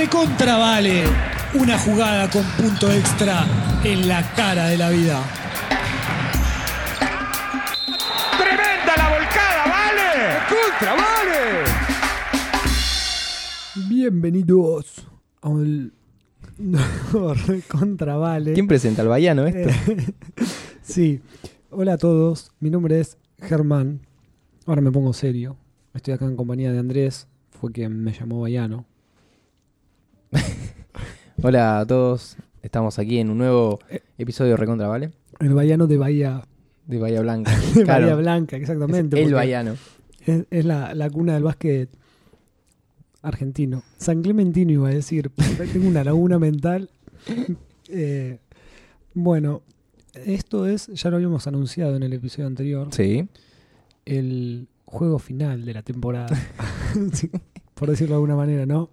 Recontravale una jugada con punto extra en la cara de la vida. ¡Tremenda la volcada, vale! ¡Contra, vale! Bienvenidos a un Recontravale. ¿Quién presenta al vallano esto? Sí. Hola a todos. Mi nombre es Germán. Ahora me pongo serio. Estoy acá en compañía de Andrés. Fue quien me llamó Bayano. Hola a todos. Estamos aquí en un nuevo Eh. episodio de Recontra, ¿vale? El Bayano de Bahía, De Bahía Blanca. de Claro, Bahía Blanca, exactamente. es el vallano. Es, es la, la cuna del básquet argentino. San Clementino iba a decir. porque Tengo una laguna mental. Eh, bueno, esto es, ya lo habíamos anunciado en el episodio anterior, Sí. el juego final de la temporada. Sí, por decirlo de alguna manera, ¿no?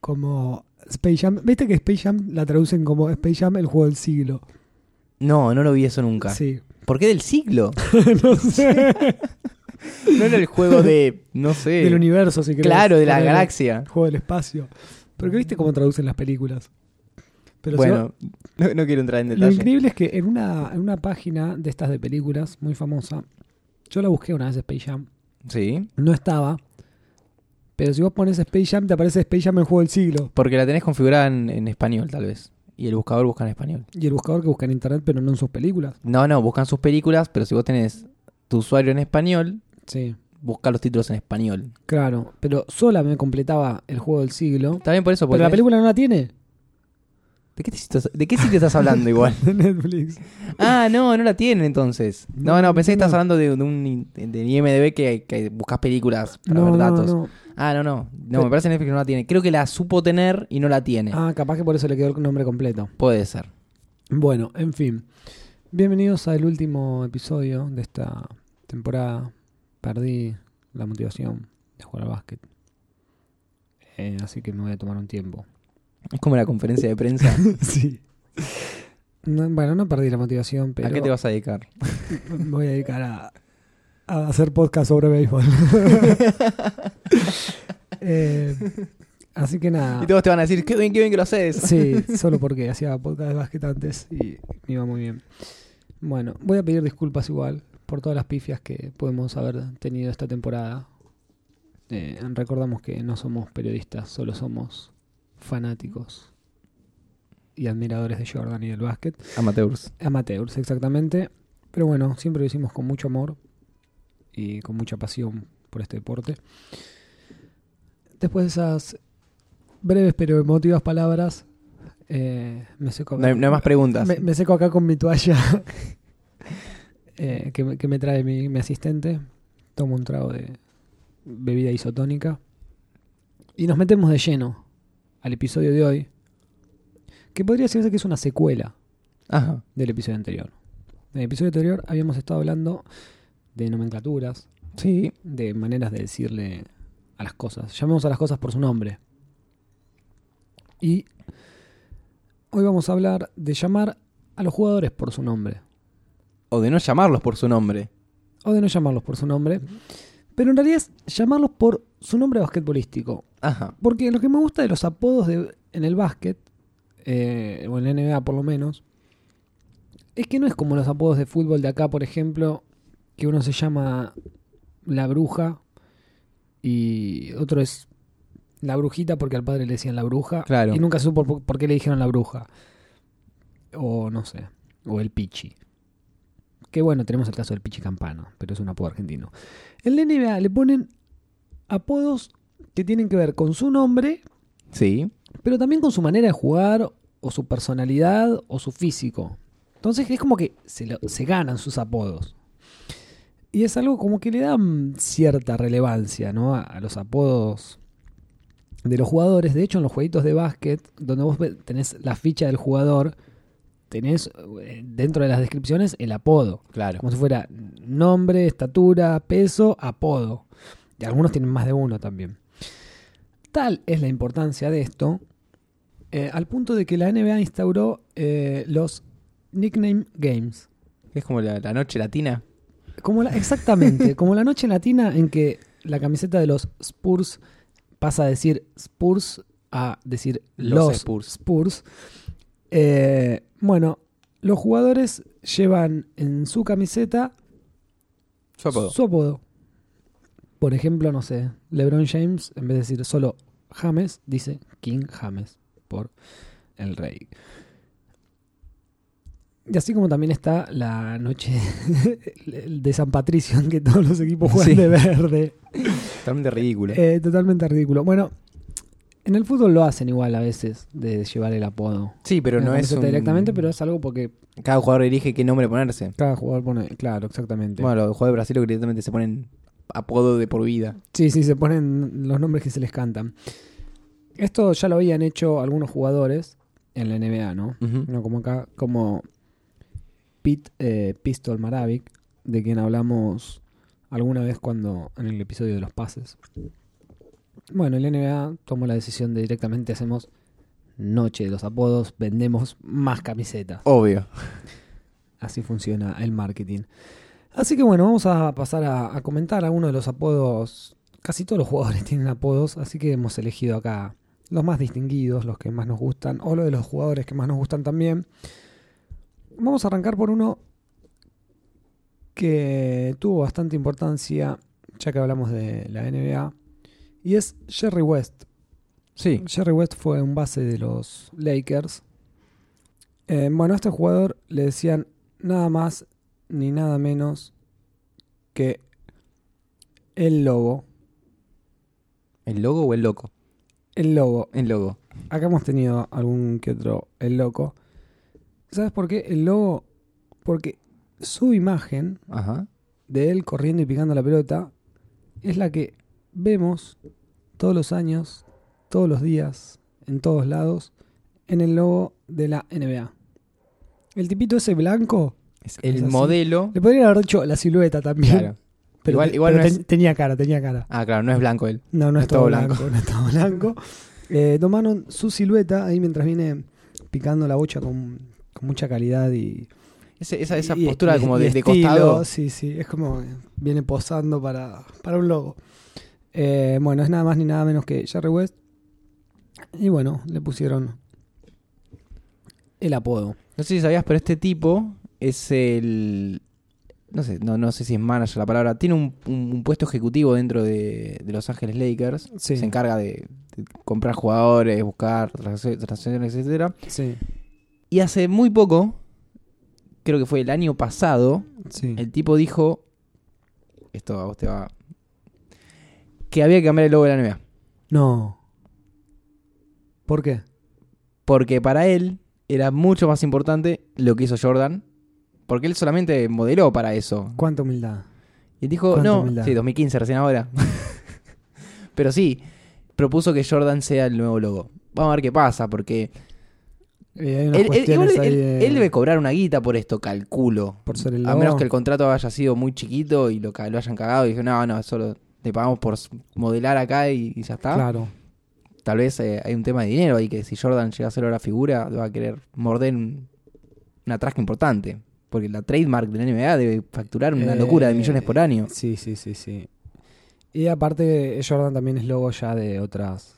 Como Space Jam. ¿Viste que Space Jam la traducen como Space Jam el juego del siglo? No, no lo vi eso nunca. Sí. ¿Por qué del siglo? no sé. No era el juego de, no sé. Del universo, si querés. Claro, de la Ponele. galaxia. El juego del espacio. Pero que viste cómo traducen las películas. Pero si bueno, no, no quiero entrar en vos- lo detalle. increíble es que en una, en una página de estas de películas muy famosa, yo la busqué una vez Space Jam, Sí. no estaba. Pero si vos pones Space Jam, te aparece Space Jam el juego del siglo. Porque la tenés configurada en, en español, tal vez. Y el buscador busca en español. Y el buscador que busca en internet, pero no en sus películas. No, no, buscan sus películas, pero si vos tenés tu usuario en español, Sí, busca los títulos en español. claro. Pero sola me completaba el juego del siglo. También por eso, porque Pero la tenés- película no la tiene. ¿De qué, te estás- ¿De qué sitio estás hablando igual? De Netflix. Ah, no, no la tienen entonces. No, No, no, pensé que no. estás hablando de, de un de IMDB que, que buscas películas para No, ver no, datos. no. Ah, no, no. No, Pero- me parece que Netflix no la tiene. Creo que la supo tener y no la tiene. Ah, capaz que por eso le quedó el nombre completo. Puede ser. Bueno, en fin. Bienvenidos al último episodio de esta temporada. Perdí la motivación de jugar al básquet. Eh, así que me voy a tomar un tiempo. Es como la conferencia de prensa. sí. No, bueno, no perdí la motivación, pero ¿A qué te vas a dedicar? me voy a dedicar a, a hacer podcast sobre béisbol. Eh, así que nada. Y todos te van a decir, qué bien, qué bien que lo haces. Sí, solo porque hacía podcast de básquet antes y me iba muy bien. Bueno, voy a pedir disculpas igual por todas las pifias que podemos haber tenido esta temporada. Eh, recordamos que no somos periodistas, solo somos fanáticos y admiradores de Jordan y del básquet. Amateurs. Amateurs, exactamente. Pero bueno, siempre lo hicimos con mucho amor y con mucha pasión por este deporte. Después de esas breves pero emotivas palabras, eh, me seco No hay, no hay más preguntas. me, me seco acá con mi toalla eh, que, me, que me trae mi, mi asistente. Tomo un trago de bebida isotónica. Y nos metemos de lleno al episodio de hoy. Que podría decirse que es una secuela Ajá. del episodio anterior. En el episodio anterior habíamos estado hablando de nomenclaturas, Sí. de maneras de decirle a las cosas. Llamemos a las cosas por su nombre. Y hoy vamos a hablar de llamar a los jugadores por su nombre. O de no llamarlos por su nombre. O de no llamarlos por su nombre. Pero en realidad es llamarlos por su nombre basquetbolístico. Ajá. Porque lo que me gusta de los apodos de, en el básquet, eh, o en la NBA por lo menos, es que no es como los apodos de fútbol de acá, por ejemplo, que uno se llama la bruja y otro es la brujita porque al padre le decían la bruja Claro. y nunca supo por, por qué le dijeron la bruja. O no sé, o el pichi. Que bueno, tenemos el caso del pichi campano, pero es un apodo argentino. En la NBA le ponen apodos que tienen que ver con su nombre, Sí. pero también con su manera de jugar, o su personalidad, o su físico. Entonces es como que se, lo- se ganan sus apodos. Y es algo como que le dan cierta relevancia ¿no? a, los apodos de los jugadores. De hecho, en los jueguitos de básquet, donde vos tenés la ficha del jugador, tenés eh, dentro de las descripciones el apodo. Claro. Como si fuera nombre, estatura, peso, apodo. Y algunos tienen más de uno también. Tal es la importancia de esto, eh, al punto de que la NBA instauró eh, los nickname games. Es como la, la noche latina. Como la- exactamente, como la noche latina en que la camiseta de los Spurs pasa a decir Spurs a decir Los los, Spurs. Spurs. Eh, bueno, los jugadores llevan en su camiseta Su apodo. su apodo. Por ejemplo, no sé, LeBron James, en vez de decir solo James, dice King James por el rey. Y así como también está la noche de San Patricio, en que todos los equipos juegan Sí. de verde. Totalmente ridículo. Eh, totalmente ridículo. Bueno, en el fútbol lo hacen igual a veces, de llevar el apodo. sí, pero no es un- directamente, pero es algo porque Cada jugador elige qué nombre ponerse. cada jugador pone... Claro, exactamente. Bueno, los jugadores de Brasil directamente se ponen apodo de por vida. Sí, sí, se ponen los nombres que se les cantan. Esto ya lo habían hecho algunos jugadores en la NBA, ¿no? No como acá, como Pete eh, Pistol Maravik, de quien hablamos alguna vez cuando en el episodio de los pases. Bueno, el NBA tomó la decisión de directamente hacemos noche de los apodos, vendemos más camisetas. Obvio. Así funciona el marketing. Así que bueno, vamos a pasar a, a comentar algunos de los apodos. Casi todos los jugadores tienen apodos, así que hemos elegido acá los más distinguidos, los que más nos gustan, o los de los jugadores que más nos gustan también. Vamos a arrancar por uno que tuvo bastante importancia, ya que hablamos de la NBA, y es Jerry West. Sí. Jerry West fue un base de los Lakers. Eh, bueno, a este jugador le decían nada más ni nada menos que el lobo. ¿El logo o el loco? El lobo. El logo. Acá hemos tenido algún que otro el loco. ¿Sabes por qué? El lobo. Porque su imagen Ajá. de él corriendo y picando la pelota es la que vemos todos los años, todos los días, en todos lados, en el logo de la NBA. El tipito ese blanco, Es el Es modelo. le podrían haber dicho la silueta también. Claro. Pero, Igual- te- igual pero no ten- es- tenía cara, tenía cara. Ah, claro, no es blanco él. No, no es, es todo todo blanco, blanco. no es todo blanco. Eh, tomaron su silueta ahí mientras viene picando la bocha con, con mucha calidad y, Ese- esa esa y- postura y- como y de, costado. Sí, sí, es como viene posando para, para un logo. Eh, bueno, es nada más ni nada menos que Jerry West. Y bueno, le pusieron el apodo. No sé si sabías, pero este tipo es el. No sé, no, no sé si es manager la palabra. Tiene un, un- un puesto ejecutivo dentro de, de Los Ángeles Lakers. Sí. Se encarga de, de comprar jugadores, buscar transacciones, transacciones, etcétera. Sí, Y hace muy poco, creo que fue el año pasado, sí. el tipo dijo. Esto a vos te va. Que había que cambiar el logo de la NBA. No. ¿Por qué? Porque para él era mucho más importante lo que hizo Jordan. Porque él solamente modeló para eso. Cuánta humildad. Y dijo, no, humildad. sí, 2015 recién ahora. Pero sí, propuso que Jordan sea el nuevo logo. Vamos a ver qué pasa, porque él, él- cuestiones igual ahí él- de- él debe cobrar una guita por esto, calculo. por ser el A menos que el contrato haya sido muy chiquito y lo, lo hayan cagado y dije, no, no, solo te pagamos por modelar acá y, y ya está. Claro. Tal vez eh, hay un tema de dinero ahí que si Jordan llega a ser ahora figura, va a querer morder un- una trasca importante. Porque la trademark de la NBA debe facturar una Eh, locura de millones por año. Sí, sí, sí, sí. Y aparte, Jordan también es logo ya de otras.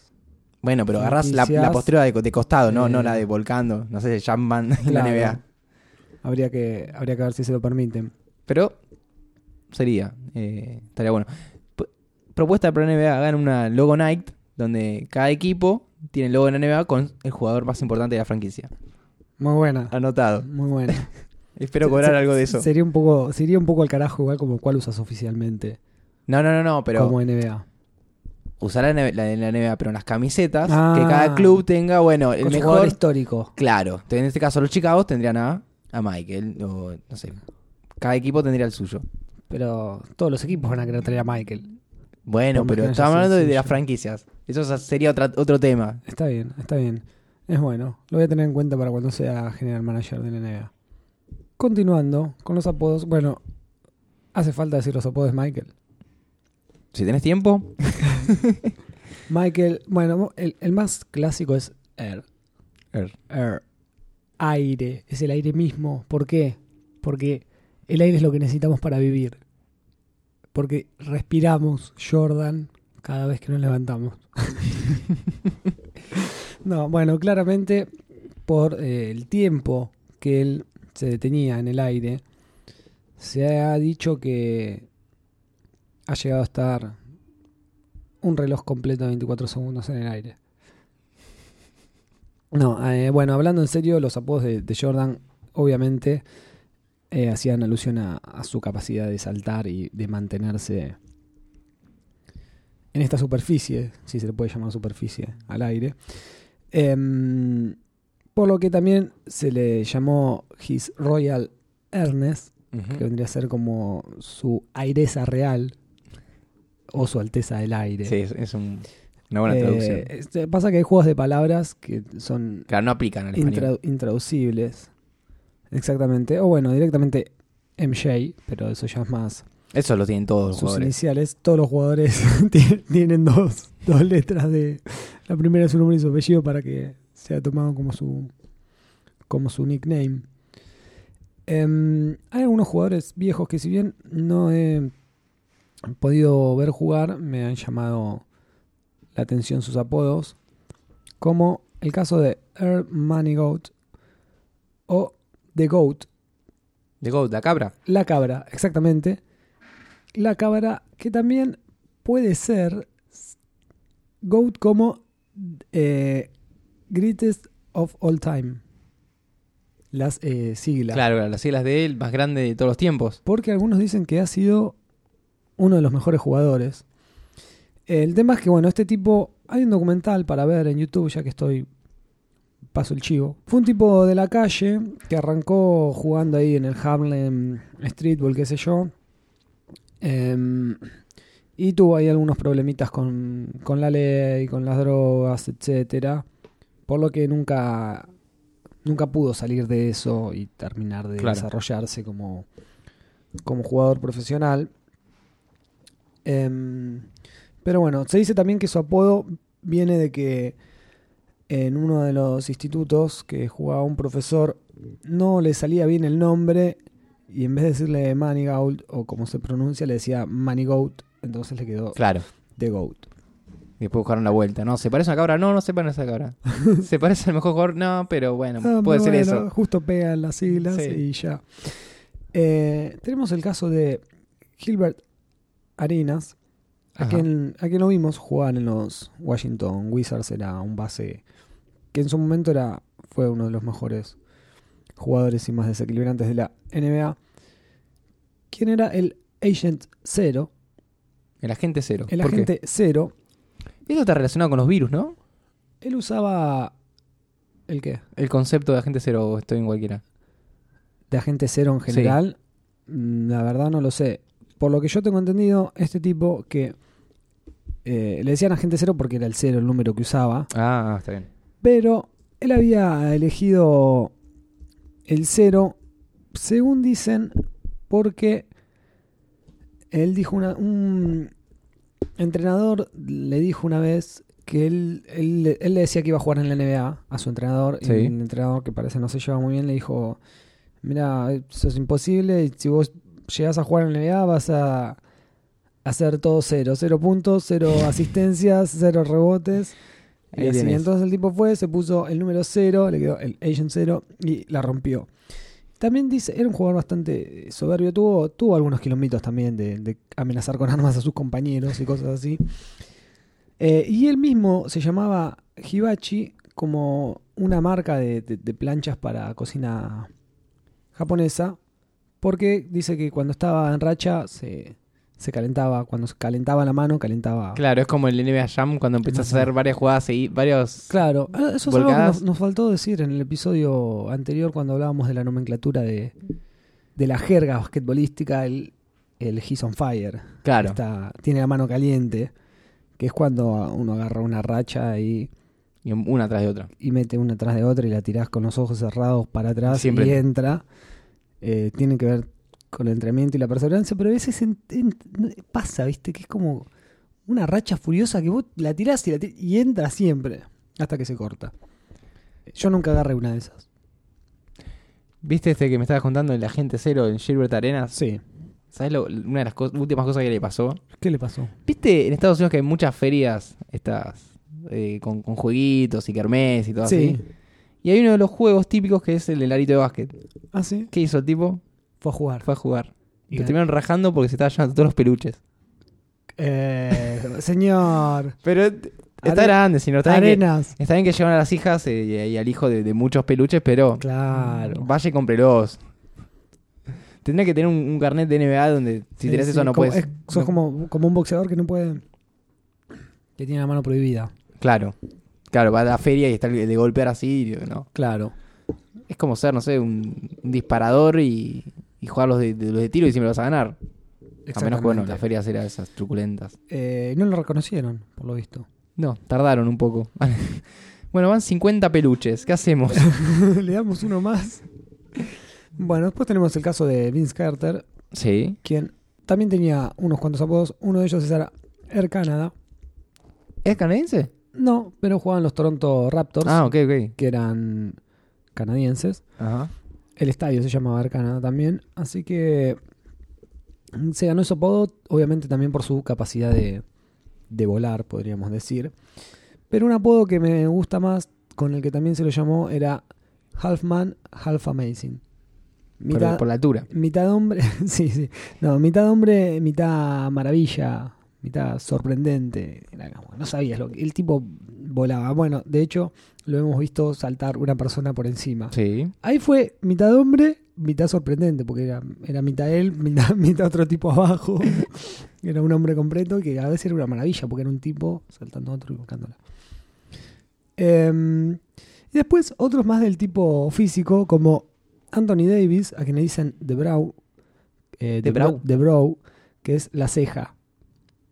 Bueno, pero agarrás la, la postura de, de costado, no, eh, no la de volcando. No sé, Jumpman en Claro. la NBA. Habría que, habría que ver si se lo permiten. Pero sería, eh, estaría bueno. P- propuesta para la NBA, hagan una logo night donde cada equipo tiene el logo de la NBA con el jugador más importante de la franquicia. Muy buena. Anotado. Muy buena. Espero cobrar Se- algo de eso. Sería un poco, sería un poco al carajo igual como cuál usas oficialmente. No, no, no, no, pero como NBA. Usar la, NBA la de la NBA, pero en las camisetas, Ah. que cada club tenga, bueno, el mejor. jugador histórico. Claro, en este caso los Chicago tendrían a, a Michael, o no sé, cada equipo tendría el suyo. Pero todos los equipos van a querer traer a Michael. Bueno, pero estamos hablando de, las franquicias. Eso es- sería otra- otro tema. Está bien, está bien. Es bueno. Lo voy a tener en cuenta para cuando sea general manager de la NBA. Continuando con los apodos. Bueno, hace falta decir los apodos de Michael. Si tenés tiempo, Michael, bueno, el, el más clásico es Air. Er. Air. Aire. Es el aire mismo. ¿Por qué? Porque el aire es lo que necesitamos para vivir. Porque respiramos Jordan cada vez que nos levantamos. No, bueno, claramente por eh, el tiempo que él se detenía en el aire, se ha dicho que ha llegado a estar un reloj completo de 24 segundos en el aire. No, eh, bueno, hablando en serio, los apodos de, de Jordan obviamente eh, hacían alusión a, a su capacidad de saltar y de mantenerse en esta superficie, si se le puede llamar superficie, al aire. Em, por lo que también se le llamó His Royal Ernest, que vendría a ser como su aireza real o su alteza del aire. Sí, es, es un- una buena Eh, traducción. este, pasa que hay juegos de palabras que son Claro, no aplican al intra- intraducibles. Exactamente. O bueno, directamente MJ, pero eso ya es más Eso lo tienen todos los sus jugadores. iniciales. Todos los jugadores ti- tienen dos, dos letras de la primera de su nombre y su apellido para que sea tomado como su como su nickname. Em, hay algunos jugadores viejos que si bien no he podido ver jugar, me han llamado la atención sus apodos, como el caso de Earl Manigault o The Goat, De Goat, la cabra. la cabra, exactamente. La cabra que también puede ser GOAT como eh, Greatest of All Time. Las eh, siglas. Claro, las siglas de él, más grande de todos los tiempos. Porque algunos dicen que ha sido uno de los mejores jugadores. El tema es que, bueno, este tipo. Hay un documental para ver en YouTube, ya que estoy. Paso el chivo. Fue un tipo de la calle que arrancó jugando ahí en el Harlem Streetball, qué sé yo. Em, y tuvo ahí algunos problemitas con, con la ley, con las drogas, etcétera. Por lo que nunca. Nunca pudo salir de eso y terminar de Claro. desarrollarse como, como jugador profesional. Em, pero bueno, se dice también que su apodo viene de que en uno de los institutos que jugaba un profesor no le salía bien el nombre y en vez de decirle Manigault o como se pronuncia le decía Manigoat, entonces le quedó Claro. The Goat. Y después buscaron la vuelta. No, ¿se parece a una cabra? No, no se parece a una cabra. ¿Se parece al mejor jugador? No, pero bueno, Ah, puede ser bueno, eso. Justo pegan las siglas Sí. y ya. Eh, tenemos el caso de Gilbert Arenas, a quien, a quien lo vimos jugar en los Washington Wizards. Era un base que en su momento era, fue uno de los mejores jugadores y más desequilibrantes de la NBA. ¿Quién era el Agent Zero? El agente cero. El ¿Por qué? agente Cero. Eso está relacionado con los virus, ¿no? Él usaba. ¿El qué? El concepto de agente cero, o estoy en cualquiera. de agente cero en general, mm, la verdad no lo sé. Por lo que yo tengo entendido, este tipo que eh, le decían agente cero porque era el cero el número que usaba, Ah, está bien. pero él había elegido el cero, según dicen, porque él dijo una, un entrenador le dijo una vez que él, él, él le decía que iba a jugar en la NBA a su entrenador y el entrenador que parece no se lleva muy bien le dijo mira eso es imposible si vos llegas a jugar en la NBA vas a hacer todo cero cero puntos cero asistencias cero rebotes y así. tenés. entonces el tipo fue se puso el número cero le quedó el agent cero y la rompió también dice, era un jugador bastante soberbio, tuvo, tuvo algunos kilómetros también de, de amenazar con armas a sus compañeros y cosas así. Eh, y él mismo se llamaba Hibachi como una marca de, de- de planchas para cocina japonesa, porque dice que cuando estaba en racha se, se calentaba, cuando se calentaba la mano, calentaba... Claro, es como el NBA Jam cuando empiezas a hacer varias jugadas y varios. Claro, ah, eso es algo que nos, nos faltó decir en el episodio anterior cuando hablábamos de la nomenclatura de, de la jerga basquetbolística, el, el He's on Fire. Claro. Está, tiene la mano caliente, que es cuando uno agarra una racha y, Y una tras de otra. y mete una atrás de otra y la tirás con los ojos cerrados para atrás Siempre. y entra. Eh, tiene que ver con el entrenamiento y la perseverancia, pero a veces en- en- pasa, ¿viste? Que es como una racha furiosa que vos la tirás y, la ti- y entra siempre, hasta que se corta. Yo nunca agarré una de esas. ¿Viste este que me estabas contando, el agente cero en Gilbert Arenas? Sí. ¿Sabes lo- una de las últimas cosas que le pasó? ¿Qué le pasó? ¿Viste en Estados Unidos que hay muchas ferias, estas eh, con, con jueguitos y kermés y todo Sí. así. Y hay uno de los juegos típicos que es el del arito de básquet. Ah, sí. ¿Qué hizo el tipo? Fue a jugar. Fue a jugar. Y terminaron rajando porque se estaba llevando todos los peluches. Eh, señor. Pero está Are- grande, señor. Está bien, que, Arenas. está bien que llevan a las hijas eh, y, y al hijo de, de muchos peluches, pero Claro. vaya y cómprelos. Tendría que tener un, un carnet de NBA donde si Sí, tenés sí, eso no como- puedes. es- sos no- como, como un boxeador que no puede. que tiene la mano prohibida. Claro. Claro, va a la feria y está el de golpear así. No. Claro. Es como ser, no sé, un, un disparador y, y jugar los de, de- los de tiro y siempre vas a ganar. A menos que, bueno, las ferias eran esas truculentas. Eh, no lo reconocieron, por lo visto. No, tardaron un poco. bueno, van 50 peluches. ¿Qué hacemos? Le damos uno más. Bueno, después tenemos el caso de Vince Carter, sí. quien también tenía unos cuantos apodos. Uno de ellos era Air Canada. ¿Es canadiense? No, pero jugaban los Toronto Raptors, Ah, ok, ok. que eran canadienses. Ajá. El estadio se llamaba Air Canada también. Así que se ganó ese apodo, obviamente también por su capacidad de, de volar, podríamos decir. Pero un apodo que me gusta más, con el que también se lo llamó, era Half Man, Half Amazing. Por, Mitad, por la altura. mitad hombre, sí, sí. No, mitad hombre, mitad maravilla, mitad sorprendente. No sabías lo que. El tipo volaba. Bueno, de hecho, lo hemos visto saltar una persona por encima. Sí. Ahí fue mitad hombre, mitad sorprendente, porque era, era mitad él, mitad, mitad otro tipo abajo. era un hombre completo que a veces era una maravilla, porque era un tipo saltando a otro y buscándola. Em, y después otros más del tipo físico, como Anthony Davis, a quien le dicen The Brow. eh, The Brow. The Brow, que es la ceja.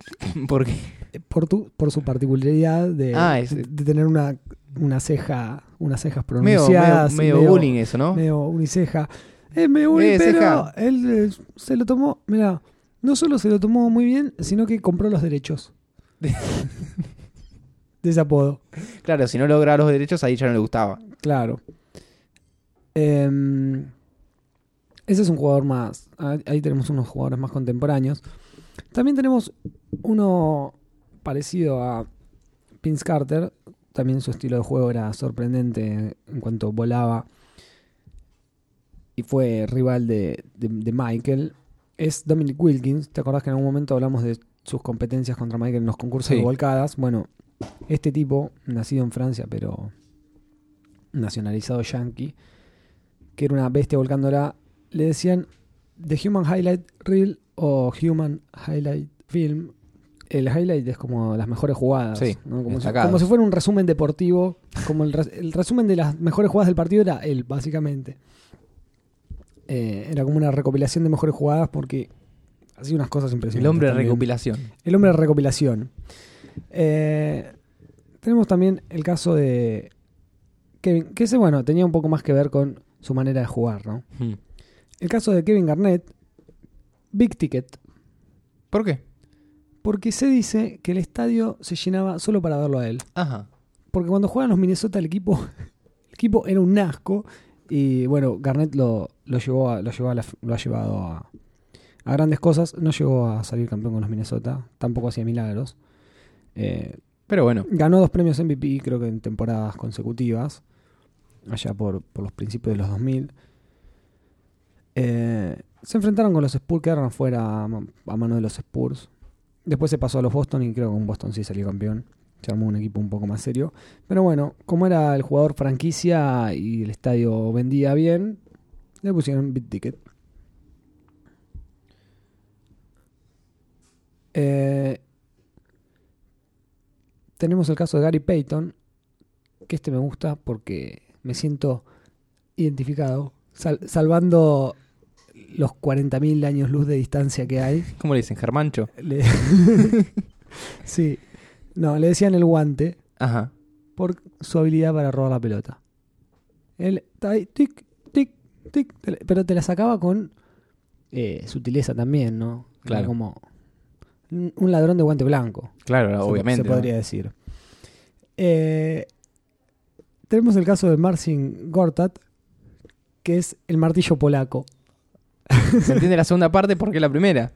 Porque Eh, Por, tu, por su particularidad de, Ah, es- de, tener una, una ceja, unas cejas medio, pronunciadas. medio medio- bullying eso, ¿no? medio uniceja. Es medio bullying, Eh, pero ceja. él eh, se lo tomó, mira, no solo se lo tomó muy bien, sino que compró los derechos de ese apodo. Claro, si no lograba los derechos, ahí ya no le gustaba. Claro. Em, ese es un jugador más. ah, Ahí tenemos unos jugadores más contemporáneos. También tenemos uno parecido a Vince Carter. También su estilo de juego era sorprendente en cuanto volaba. Y fue rival de, de- de Michael. Es Dominic Wilkins. ¿Te acordás que en algún momento hablamos de sus competencias contra Michael en los concursos Sí. de volcadas? Bueno, este tipo, nacido en Francia, pero nacionalizado yankee, que era una bestia volcándola, le decían The Human Highlight Reel o Human Highlight Film. El highlight es como las mejores jugadas, Sí, ¿no? como, si, destacados. como si fuera un resumen deportivo, como el, res- el resumen de las mejores jugadas del partido era él, básicamente. Eh, era como una recopilación de mejores jugadas porque hacía unas cosas impresionantes. El hombre de recopilación. El hombre de recopilación. Eh, tenemos también el caso de Kevin, que ese, bueno, tenía un poco más que ver con su manera de jugar, ¿no? Hmm. El caso de Kevin Garnett, Big Ticket, ¿Por qué? porque se dice que el estadio se llenaba solo para verlo a él. Ajá. Porque cuando juegan los Minnesota, el equipo, el equipo era un asco. Y bueno, Garnett lo, lo llevó a, lo, llevó a la- lo ha llevado a, a grandes cosas. No llegó a salir campeón con los Minnesota, tampoco hacía milagros. Eh, Pero bueno. Ganó dos premios MVP, creo que en temporadas consecutivas, allá por, por los principios de los 2000. Eh, se enfrentaron con los Spurs, quedaron afuera a, ma- a mano de los Spurs. Después se pasó a los Boston y creo que con Boston sí salió campeón. Se armó un equipo un poco más serio. Pero bueno, como era el jugador franquicia y el estadio vendía bien, le pusieron Big Ticket. Eh, tenemos el caso de Gary Payton, que este me gusta porque me siento identificado, sal- salvando los 40.000 años luz de distancia que hay. ¿Cómo le dicen? Germancho. Le- sí, no, le decían el guante Ajá. por su habilidad para robar la pelota. Él está ahí, tic, tic, tic, pero te la sacaba con eh, sutileza también, ¿no? Era Claro. como un ladrón de guante blanco. Claro, se- obviamente. Se ¿no? podría decir. Eh, tenemos el caso de Marcin Gortat, que es el martillo polaco. Se entiende la segunda parte porque la primera.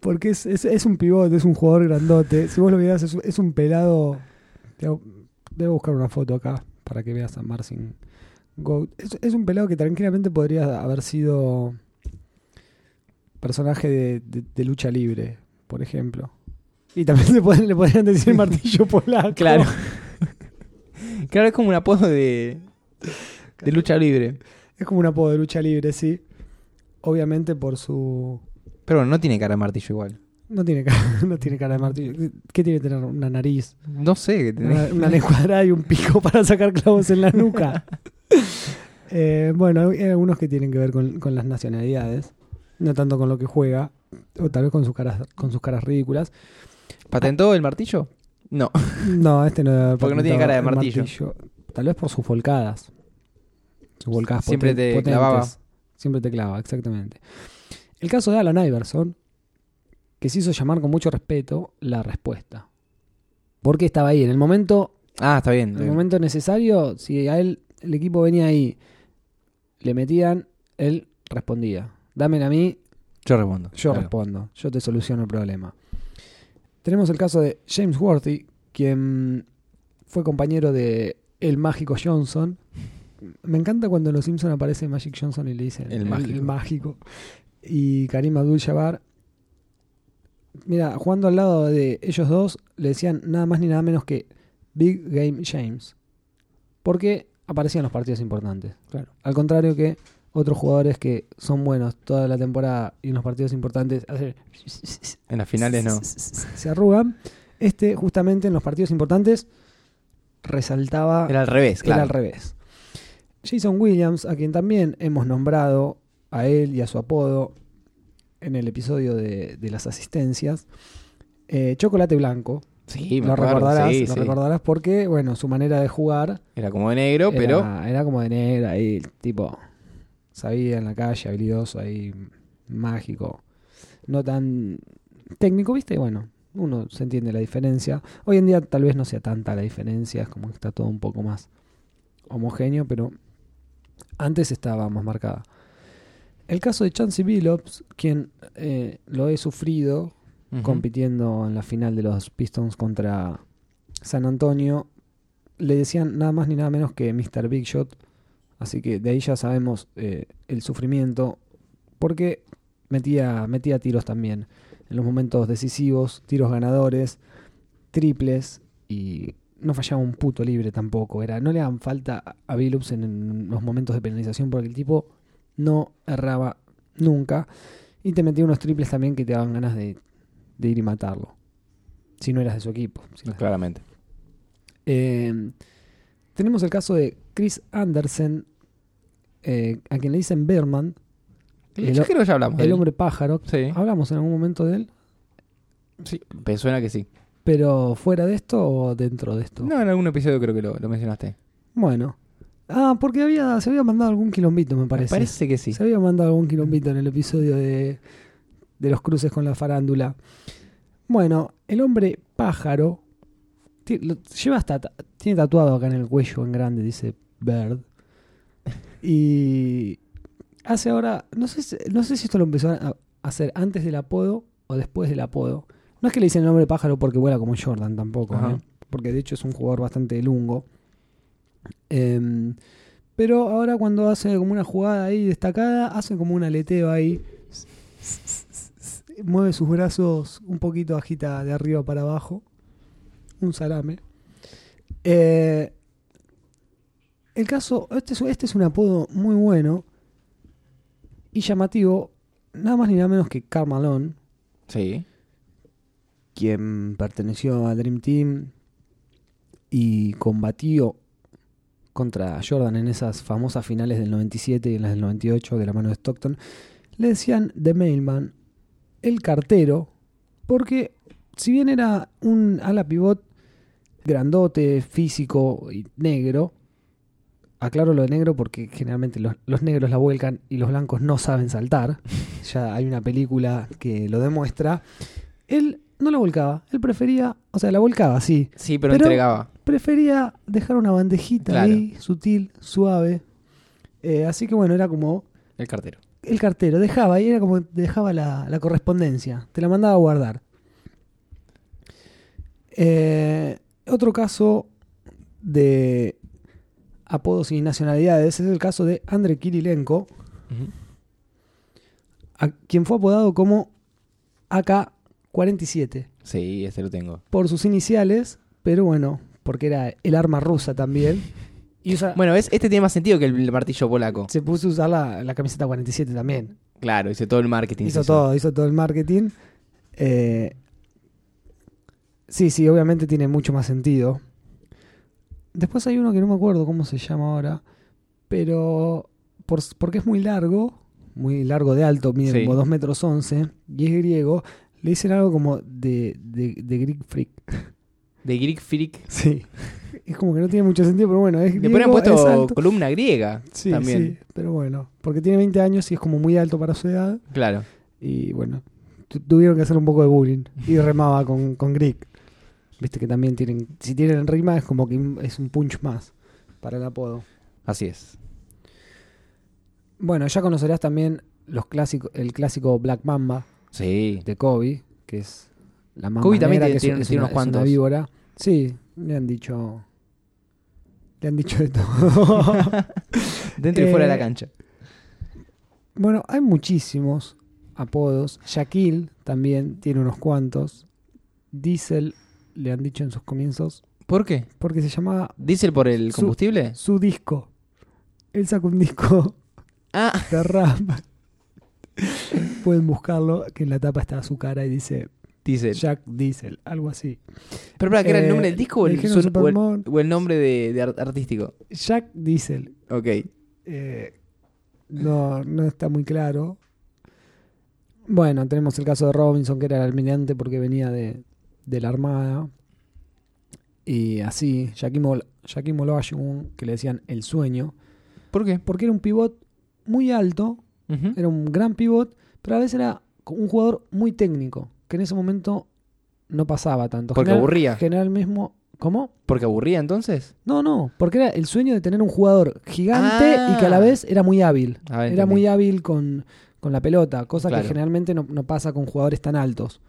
Porque es, es, es un pivot, es un jugador grandote. Si vos lo mirás, es, es un pelado. Debo buscar una foto acá para que veas a Marcin Goat. Es, un pelado que tranquilamente podría haber sido personaje de, de- de lucha libre, por ejemplo. Y también le podrían decir martillo polaco. Claro. claro, es como un apodo de, de lucha libre. Es como un apodo de lucha libre, sí. Obviamente por su. Pero bueno, no tiene cara de martillo igual. No tiene cara, no tiene cara de martillo. ¿Qué tiene que tener? Una nariz, No sé qué tiene. una, una cuadrada y un pico para sacar clavos en la nuca. Eh, bueno, hay algunos que tienen que ver con, con las nacionalidades, no tanto con lo que juega, o tal vez con sus caras, con sus caras ridículas. ¿Patentó el martillo? No. No, este no. Porque no tiene cara de el martillo. Tal vez por sus volcadas. Siempre poten- te potentes. clavaba. Siempre te clava, exactamente. El caso de Alan Iverson, que se hizo llamar con mucho respeto la respuesta. Porque estaba ahí. En el momento, Ah, está bien. en el bien. momento necesario, si a él el equipo venía ahí, le metían, él respondía. Dámela a mí, Yo respondo. yo claro. respondo, yo te soluciono el problema. Tenemos el caso de James Worthy, quien fue compañero de el mágico Johnson. Me encanta cuando en Los Simpson aparece Magic Johnson y le dicen El mágico. mágico. Y Karim Abdul-Jabbar. Mira, jugando al lado de ellos dos, le decían nada más ni nada menos que Big Game James. Porque aparecían en los partidos importantes. Claro. Al contrario que otros jugadores que son buenos toda la temporada y en los partidos importantes En las finales no. se arrugan. Este, justamente en los partidos importantes, resaltaba. Era al revés, era al revés. Jason Williams, a quien también hemos nombrado a él y a su apodo en el episodio de, de las asistencias. eh, Chocolate Blanco. Sí, lo acuerdo, recordarás, sí, lo sí. recordarás porque, bueno, su manera de jugar Era como de negro, era, pero era como de negro ahí, tipo, sabía en la calle, habilidoso ahí, mágico. No tan técnico, ¿viste? Bueno, uno se entiende la diferencia. Hoy en día tal vez no sea tanta la diferencia, es como que está todo un poco más homogéneo, pero antes estaba más marcada. El caso de Chansey Billups, quien eh, lo he sufrido compitiendo en la final de los Pistons contra San Antonio, le decían nada más ni nada menos que Mr. Big Shot. Así que de ahí ya sabemos eh, el sufrimiento, porque metía, metía tiros también en los momentos decisivos, tiros ganadores, triples y no fallaba un puto libre tampoco. Era, no le daban falta a Billups en, en los momentos de penalización porque el tipo no erraba nunca y te metía unos triples también que te daban ganas de, de ir y matarlo. Si no eras de su equipo. Si no- Claramente. eh, tenemos el caso de Chris Andersen, eh, a quien le dicen Berman, El- Yo creo que ya hablamos. de el él. hombre pájaro. Sí. Hablamos en algún momento de él, sí. Me suena que sí. Pero fuera de esto o dentro de esto. No, en algún episodio creo que lo, lo mencionaste. Bueno. Ah, porque había, se había mandado algún quilombito, me parece. Me parece que sí. Se había mandado algún quilombito en el episodio de, de los cruces con la farándula. Bueno, el hombre pájaro lleva hasta ta- tiene tatuado acá en el cuello en grande dice Bird y hace ahora no sé si, no sé si esto lo empezó a hacer antes del apodo o después del apodo. No es que le dicen el hombre pájaro porque vuela como Jordan tampoco. ¿eh? porque de hecho es un jugador bastante lungo. Em, pero ahora cuando hace como una jugada ahí destacada, hace como un aleteo ahí. Mueve sus brazos un poquito, agita de arriba para abajo. Un salame. Eh, el caso, este es, este es un apodo muy bueno y llamativo, nada más ni nada menos que Karl Malone, Sí. Quien perteneció al Dream Team y combatió contra Jordan en esas famosas finales del 97 y en las del 98 de la mano de Stockton, le decían The Mailman, el cartero, porque si bien era un ala pivot grandote, físico y negro, aclaro lo de negro porque generalmente los, los negros la vuelcan y los blancos no saben saltar, ya hay una película que lo demuestra, él no la volcaba, él prefería, o sea, la volcaba, sí, Sí, pero, Pero- entregaba. prefería dejar una bandejita Claro. ahí, sutil, suave. Eh, así que bueno, era como El cartero. el cartero dejaba y era como dejaba la, la correspondencia, te la mandaba a guardar. Eh, otro caso de apodos y nacionalidades es el caso de Andrei Kirilenko, a quien fue apodado como AK-47 Sí, este lo tengo. por sus iniciales, pero bueno, porque era el arma rusa también. Y usa- Bueno, ¿ves? Este tiene más sentido que el martillo polaco. se puso a usar la, la camiseta 47 también. Claro, hizo todo el marketing. Hizo todo, hizo todo el marketing. Eh, sí, sí, obviamente tiene mucho más sentido. Después hay uno que no me acuerdo cómo se llama ahora, pero por- porque es muy largo, muy largo de alto, mide Sí. como 2 metros 11, y es griego, le dicen algo como de, de, de Greek Freak. De Greek Freak. Sí. Es como que no tiene mucho sentido, pero bueno, es Le ponen es puesto columna griega Sí, también. sí, pero bueno, porque tiene 20 años y es como muy alto para su edad. Claro. Y bueno, tu- tuvieron que hacer un poco de bullying. Y remaba con, con Greek. Viste que también tienen. Si tienen rima, es como que es un punch más para el apodo. Así es. Bueno, ya conocerás también los clásicos, el clásico Black Mamba Sí. de Kobe, que es la mamba Kobe también tiene- que es, tiene- es tiene una, unos es una cuantos. víbora. Sí, le han dicho. Le han dicho de todo. Dentro y fuera de la Eh, cancha. Bueno, hay muchísimos apodos. Shaquille también tiene unos cuantos. Diesel le han dicho en sus comienzos ¿Por qué? porque se llamaba ¿Diesel por el Su- combustible? su disco. Él sacó un disco Ah, de rap. Pueden buscarlo, que en la tapa está su cara y dice Diesel. Jack Diesel, algo así. Pero para, ¿qué era el Eh, nombre del disco o el, su- o el- o el nombre de, de ar- artístico? Jack Diesel. Ok. Eh, no, no está muy claro. Bueno, tenemos el caso de Robinson, que era el almirante porque venía de, de la Armada. Y así, Shaquem Ol- Shaquem Olajuwon, que le decían el sueño, ¿Por qué? porque era un pivot muy alto, Era un gran pivot, pero a veces era un jugador muy técnico, que en ese momento no pasaba tanto. Porque aburría. General mismo, ¿cómo? ¿Porque aburría entonces? No, no, porque era el sueño de tener un jugador gigante Ah. y que a la vez era muy hábil. A ver, era entendí. muy hábil con, con la pelota, cosa Claro. que generalmente no, no pasa con jugadores tan altos.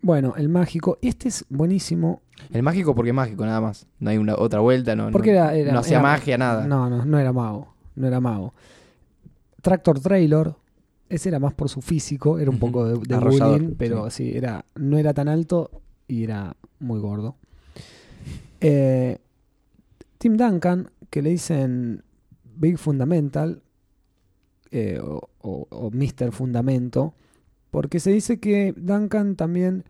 Bueno, el mágico. Este es buenísimo. El mágico porque es mágico, nada más. No hay una otra vuelta, no, Porque no, era, era- no hacía era- magia, nada. No, no, no era mago. No era mago. Tractor Trailer. Ese era más por su físico. Era un poco de, de bullying, pero sí. era, no era tan alto y era muy gordo. Eh, Tim Duncan, que le dicen Big Fundamental eh, o, o- o Mr. Fundamento, porque se dice que Duncan también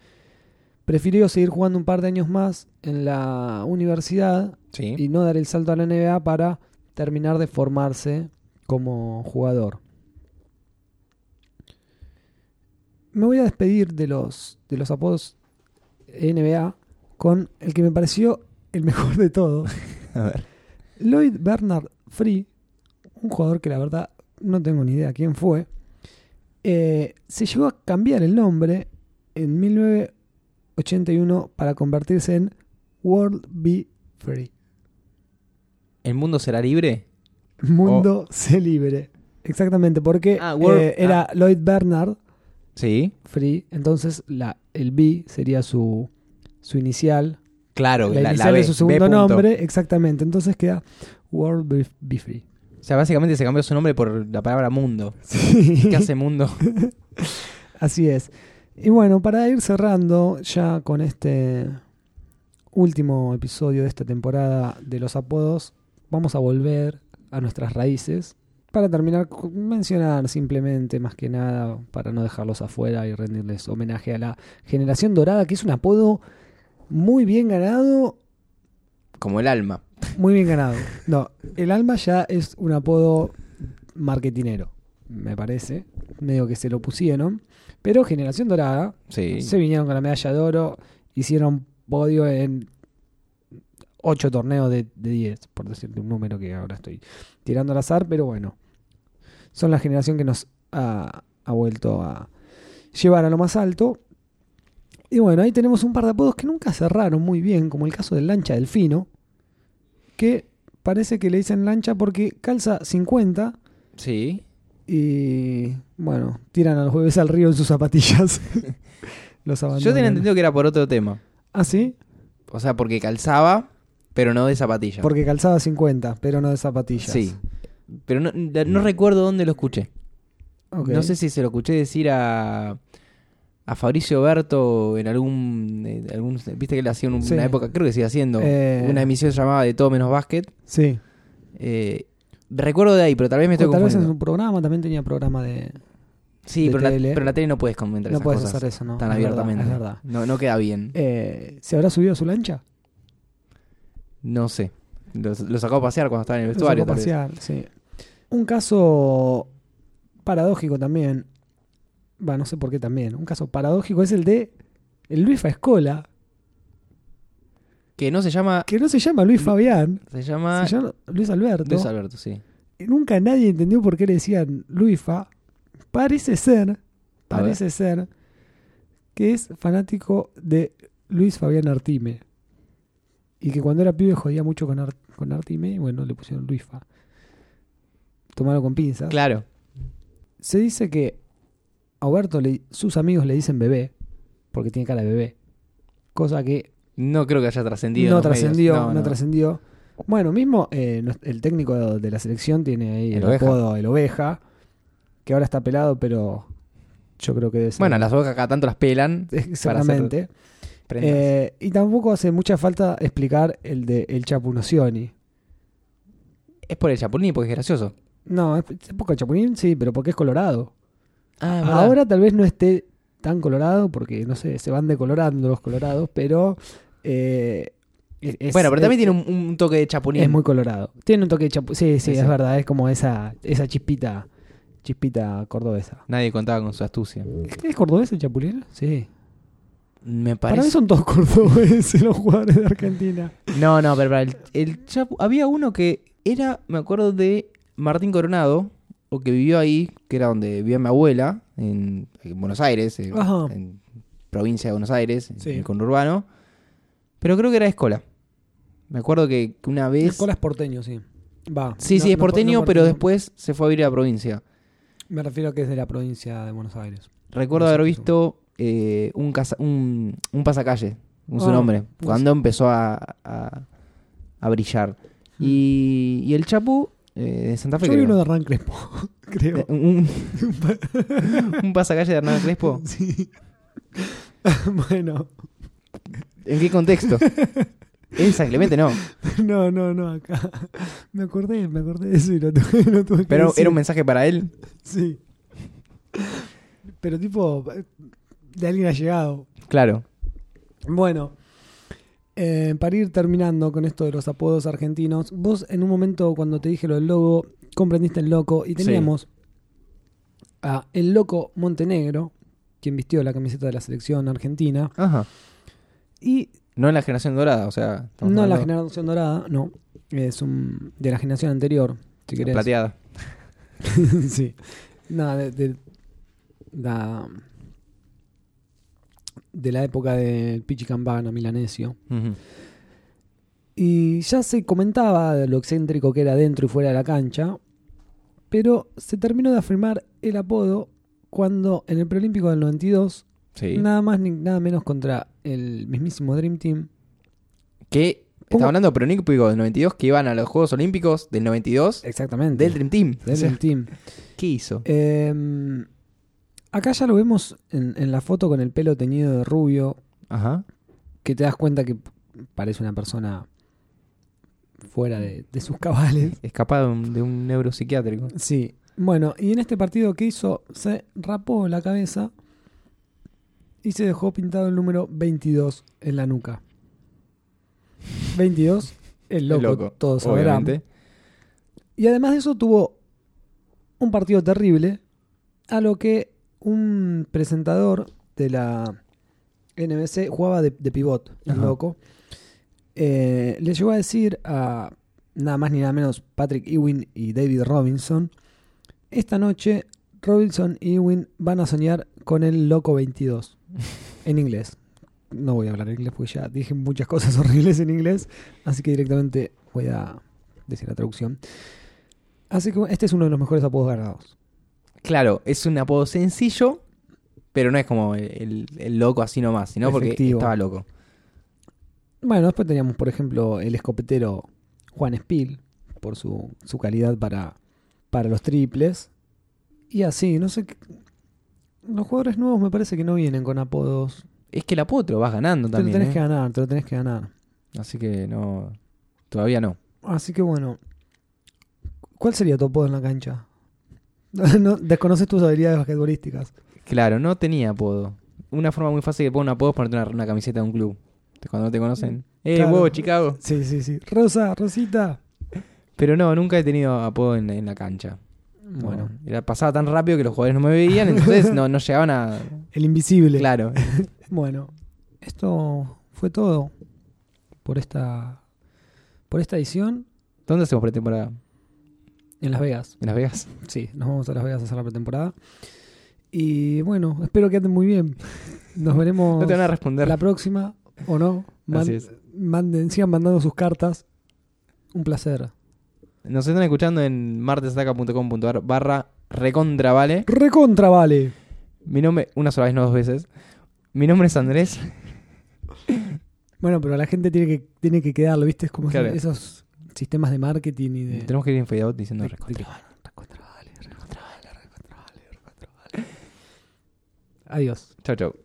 prefirió seguir jugando un par de años más en la universidad Sí. y no dar el salto a la NBA para terminar de formarse como jugador. Me voy a despedir de los, de los apodos NBA con el que me pareció el mejor de todos. A ver. Lloyd Bernard Free, un jugador que la verdad no tengo ni idea quién fue, eh, se llegó a cambiar el nombre en 1981 para convertirse en World Be Free. ¿El mundo será libre? Mundo se libre. Exactamente, porque Ah, World- eh, era Lloyd Bernard Sí. Free, entonces la, el B sería su, su inicial, Claro, la, la, la inicial B, de su segundo nombre, exactamente, entonces queda World Be, Be Free. O sea, básicamente se cambió su nombre por la palabra mundo. Sí. ¿Qué hace mundo? Así es. Y bueno, para ir cerrando ya con este último episodio de esta temporada de los apodos, vamos a volver a nuestras raíces. Para terminar, mencionar simplemente, más que nada, para no dejarlos afuera y rendirles homenaje a la generación dorada, que es un apodo muy bien ganado, Como el alma. muy bien ganado. No, el alma ya es un apodo marketinero, me parece. Medio que se lo pusieron. Pero Generación Dorada Sí. se vinieron con la medalla de oro, hicieron podio en 8 torneos de, de 10, por decirte un número que ahora estoy tirando al azar, pero bueno, son la generación que nos ha, ha vuelto a llevar a lo más alto. Y bueno, ahí tenemos un par de apodos que nunca cerraron muy bien, como el caso del Lancha Delfino, que parece que le dicen lancha porque calza 50 Sí. Y bueno, tiran a los bebés al río en sus zapatillas. los Yo abandonan. tenía entendido que era por otro tema. ¿Ah, sí? O sea, porque calzaba, pero no de zapatilla. Porque calzaba 50, pero no de zapatillas. Sí. Pero no, no recuerdo dónde lo escuché. No sé si se lo escuché decir a, a Fabricio Berto en algún, eh, algún- Viste que él hacía en un- Sí. una época, creo que sigue haciendo, Eh. una emisión llamada De Todo Menos Básquet. Sí. Eh, recuerdo de ahí, pero tal vez me estoy O tal vez en su programa también tenía programa de... Sí, de pero, en la, tele. pero en la tele no puedes comentar No esas puedes cosas hacer eso, ¿no? tan Es verdad, abiertamente. es verdad. No, no queda bien. Eh, ¿Se habrá subido a su lancha? No sé. Lo, lo sacó a pasear cuando estaba en el Lo vestuario. sacó a pasear, sí. Un caso paradójico también. Va, no sé por qué también. Un caso paradójico es el de el Luis Faescola, Que no se llama. que no se llama Luis Fabián, Se llama. se llama Luis Alberto. Luis Alberto, sí. Y nunca nadie entendió por qué le decían Luifa. Parece ser, parece ser que es fanático de Luis Fabián Artime. Y que cuando era pibe jodía mucho con, Ar- con Artime y bueno, le pusieron Luifa. Tomaron con pinzas. Claro. Se dice que a Huberto le- sus amigos le dicen bebé, porque tiene cara de bebé. Cosa que No creo que haya trascendido. en no trascendió, No, no, no. trascendió. Bueno, mismo eh, el técnico de la selección tiene ahí El el, apodo El Oveja, que ahora está pelado, pero yo creo que Bueno, las ovejas acá tanto las pelan. Exactamente. prendas. Eh, y tampoco hace mucha falta explicar el de El Chapu Nocioni. es por el chapulín, porque es gracioso. No, es, es poco el Chapulín, sí, pero porque es colorado. Ah, Ahora tal vez no esté tan colorado porque, no sé, se van decolorando los colorados, pero... eh, es- bueno, pero también tiene un, un toque de chapulín. Es muy colorado. Tiene un toque de. Sí, sí, Sí, es verdad. Es como esa, esa chispita, chispita cordobesa. Nadie contaba con su astucia. ¿Es cordobés el chapulín? Sí. Me Para mí son todos cordobeses los jugadores de Argentina. No, no, pero para el, el Chapu- Había uno que era, me acuerdo de Martín Coronado, o que vivió ahí, que era donde vivía mi abuela, en, en Buenos Aires, en, Ajá. en provincia de Buenos Aires, Sí. en el conurbano. Pero creo que era de Escola. Me acuerdo que una vez. Escola es porteño, sí. Va. Sí, No- sí, es porteño, no pero después se fue a vivir a la provincia. Me refiero a que es de la provincia de Buenos Aires. Recuerdo haber visto eh, un, casa- un, un pasacalle, un su Ah, nombre, no cuando empezó a, a, a brillar. Y, y el Chapu eh, de Santa Fe, Yo vi uno de Hernán Crespo, creo. Eh, un, un pasacalle de Hernán Crespo. sí. bueno, ¿En qué contexto? En San Clemente no. no, no, no, acá. Me acordé, me acordé de eso y lo tuve, lo tuve que Pero decir. era un mensaje para él. Sí. Pero tipo, de alguien ha llegado. Claro. Bueno, eh, para ir terminando con esto de los apodos argentinos, vos en un momento cuando te dije lo del logo, comprendiste el loco y teníamos a el loco Montenegro, quien vistió la camiseta de la selección argentina, Ajá. y No en la generación dorada, o sea. no la hablando generación dorada, no, es un de la generación anterior, si querés. Plateada. sí. No, de, de la de la época del Pichi Campana, Milanesio. Y ya se comentaba de lo excéntrico que era dentro y fuera de la cancha, pero se terminó de afirmar el apodo cuando en el preolímpico del 92, Sí. nada más ni nada menos contra el mismísimo Dream Team. Que estaba hablando de Preolímpico del 92 que iban a los Juegos Olímpicos del 92 Exactamente. del Dream Team. del O sea, Dream Team. ¿Qué hizo? Eh, acá ya lo vemos en, en la foto con el pelo teñido de rubio, Ajá. que te das cuenta que parece una persona fuera de, de sus cabales. Escapado de un, de un neuropsiquiátrico. Sí. Bueno, y en este partido que hizo, se rapó la cabeza y se dejó pintado el número 22 en la nuca. 22, el loco, El loco, todos sabrán. Y además de eso tuvo un partido terrible, a lo que un presentador de la NBC jugaba de, de pivot, el loco. Eh, le llegó a decir a nada más ni nada menos Patrick Ewing y David Robinson, esta noche Robinson y Ewing van a soñar con el loco 22, en inglés. No voy a hablar inglés porque ya dije muchas cosas horribles en inglés, así que directamente voy a decir la traducción. Así que este es uno de los mejores apodos ganados. Claro, es un apodo sencillo, pero no es como el, loco así nomás, sino porque estaba loco. Bueno, después teníamos, por ejemplo, el escopetero Juan Spiel, por su, su calidad para, para los triples. Y así, no sé. qué- Los jugadores nuevos me parece que no vienen con apodos. Es que el apodo te lo vas ganando Te lo también. tenés ¿eh? que ganar, te lo tenés que ganar. Así que no. Todavía no. Así que bueno. ¿Cuál sería tu apodo en la cancha? no, desconoces tus habilidades basquetbolísticas. Claro, no tenía apodo. Una forma muy fácil de poner un apodo es ponerte una, una camiseta de un club. Cuando no te conocen. ¡Eh, Claro. vos, Chicago! Sí, sí, sí. Rosa, Rosita. Pero no, nunca he tenido apodo en, en la cancha. No, Bueno, era, pasaba tan rápido que los jugadores no me veían, entonces no, no llegaban a. el invisible. Claro. Bueno, esto fue todo por esta por esta edición ¿Dónde hacemos pretemporada? En Las Vegas. ¿En Las Vegas? Sí, nos vamos a Las Vegas a hacer la pretemporada. Y bueno, espero que anden muy bien. Nos veremos No te van a responder. la próxima o no. Man- Así es. manden, sigan mandando sus cartas. Un placer. Nos están escuchando en martesataca.com.ar barra recontra vale. Recontra vale. Mi nombre, una sola vez, no dos veces. Mi nombre es Andrés. Bueno, pero la gente tiene que tiene que quedarlo, ¿viste? Es como Claro. esos sistemas de marketing y de Tenemos que ir en fade out diciendo recontra. recontra vale, recontra vale, recontra vale, recontra vale. Adiós. Chau, chau.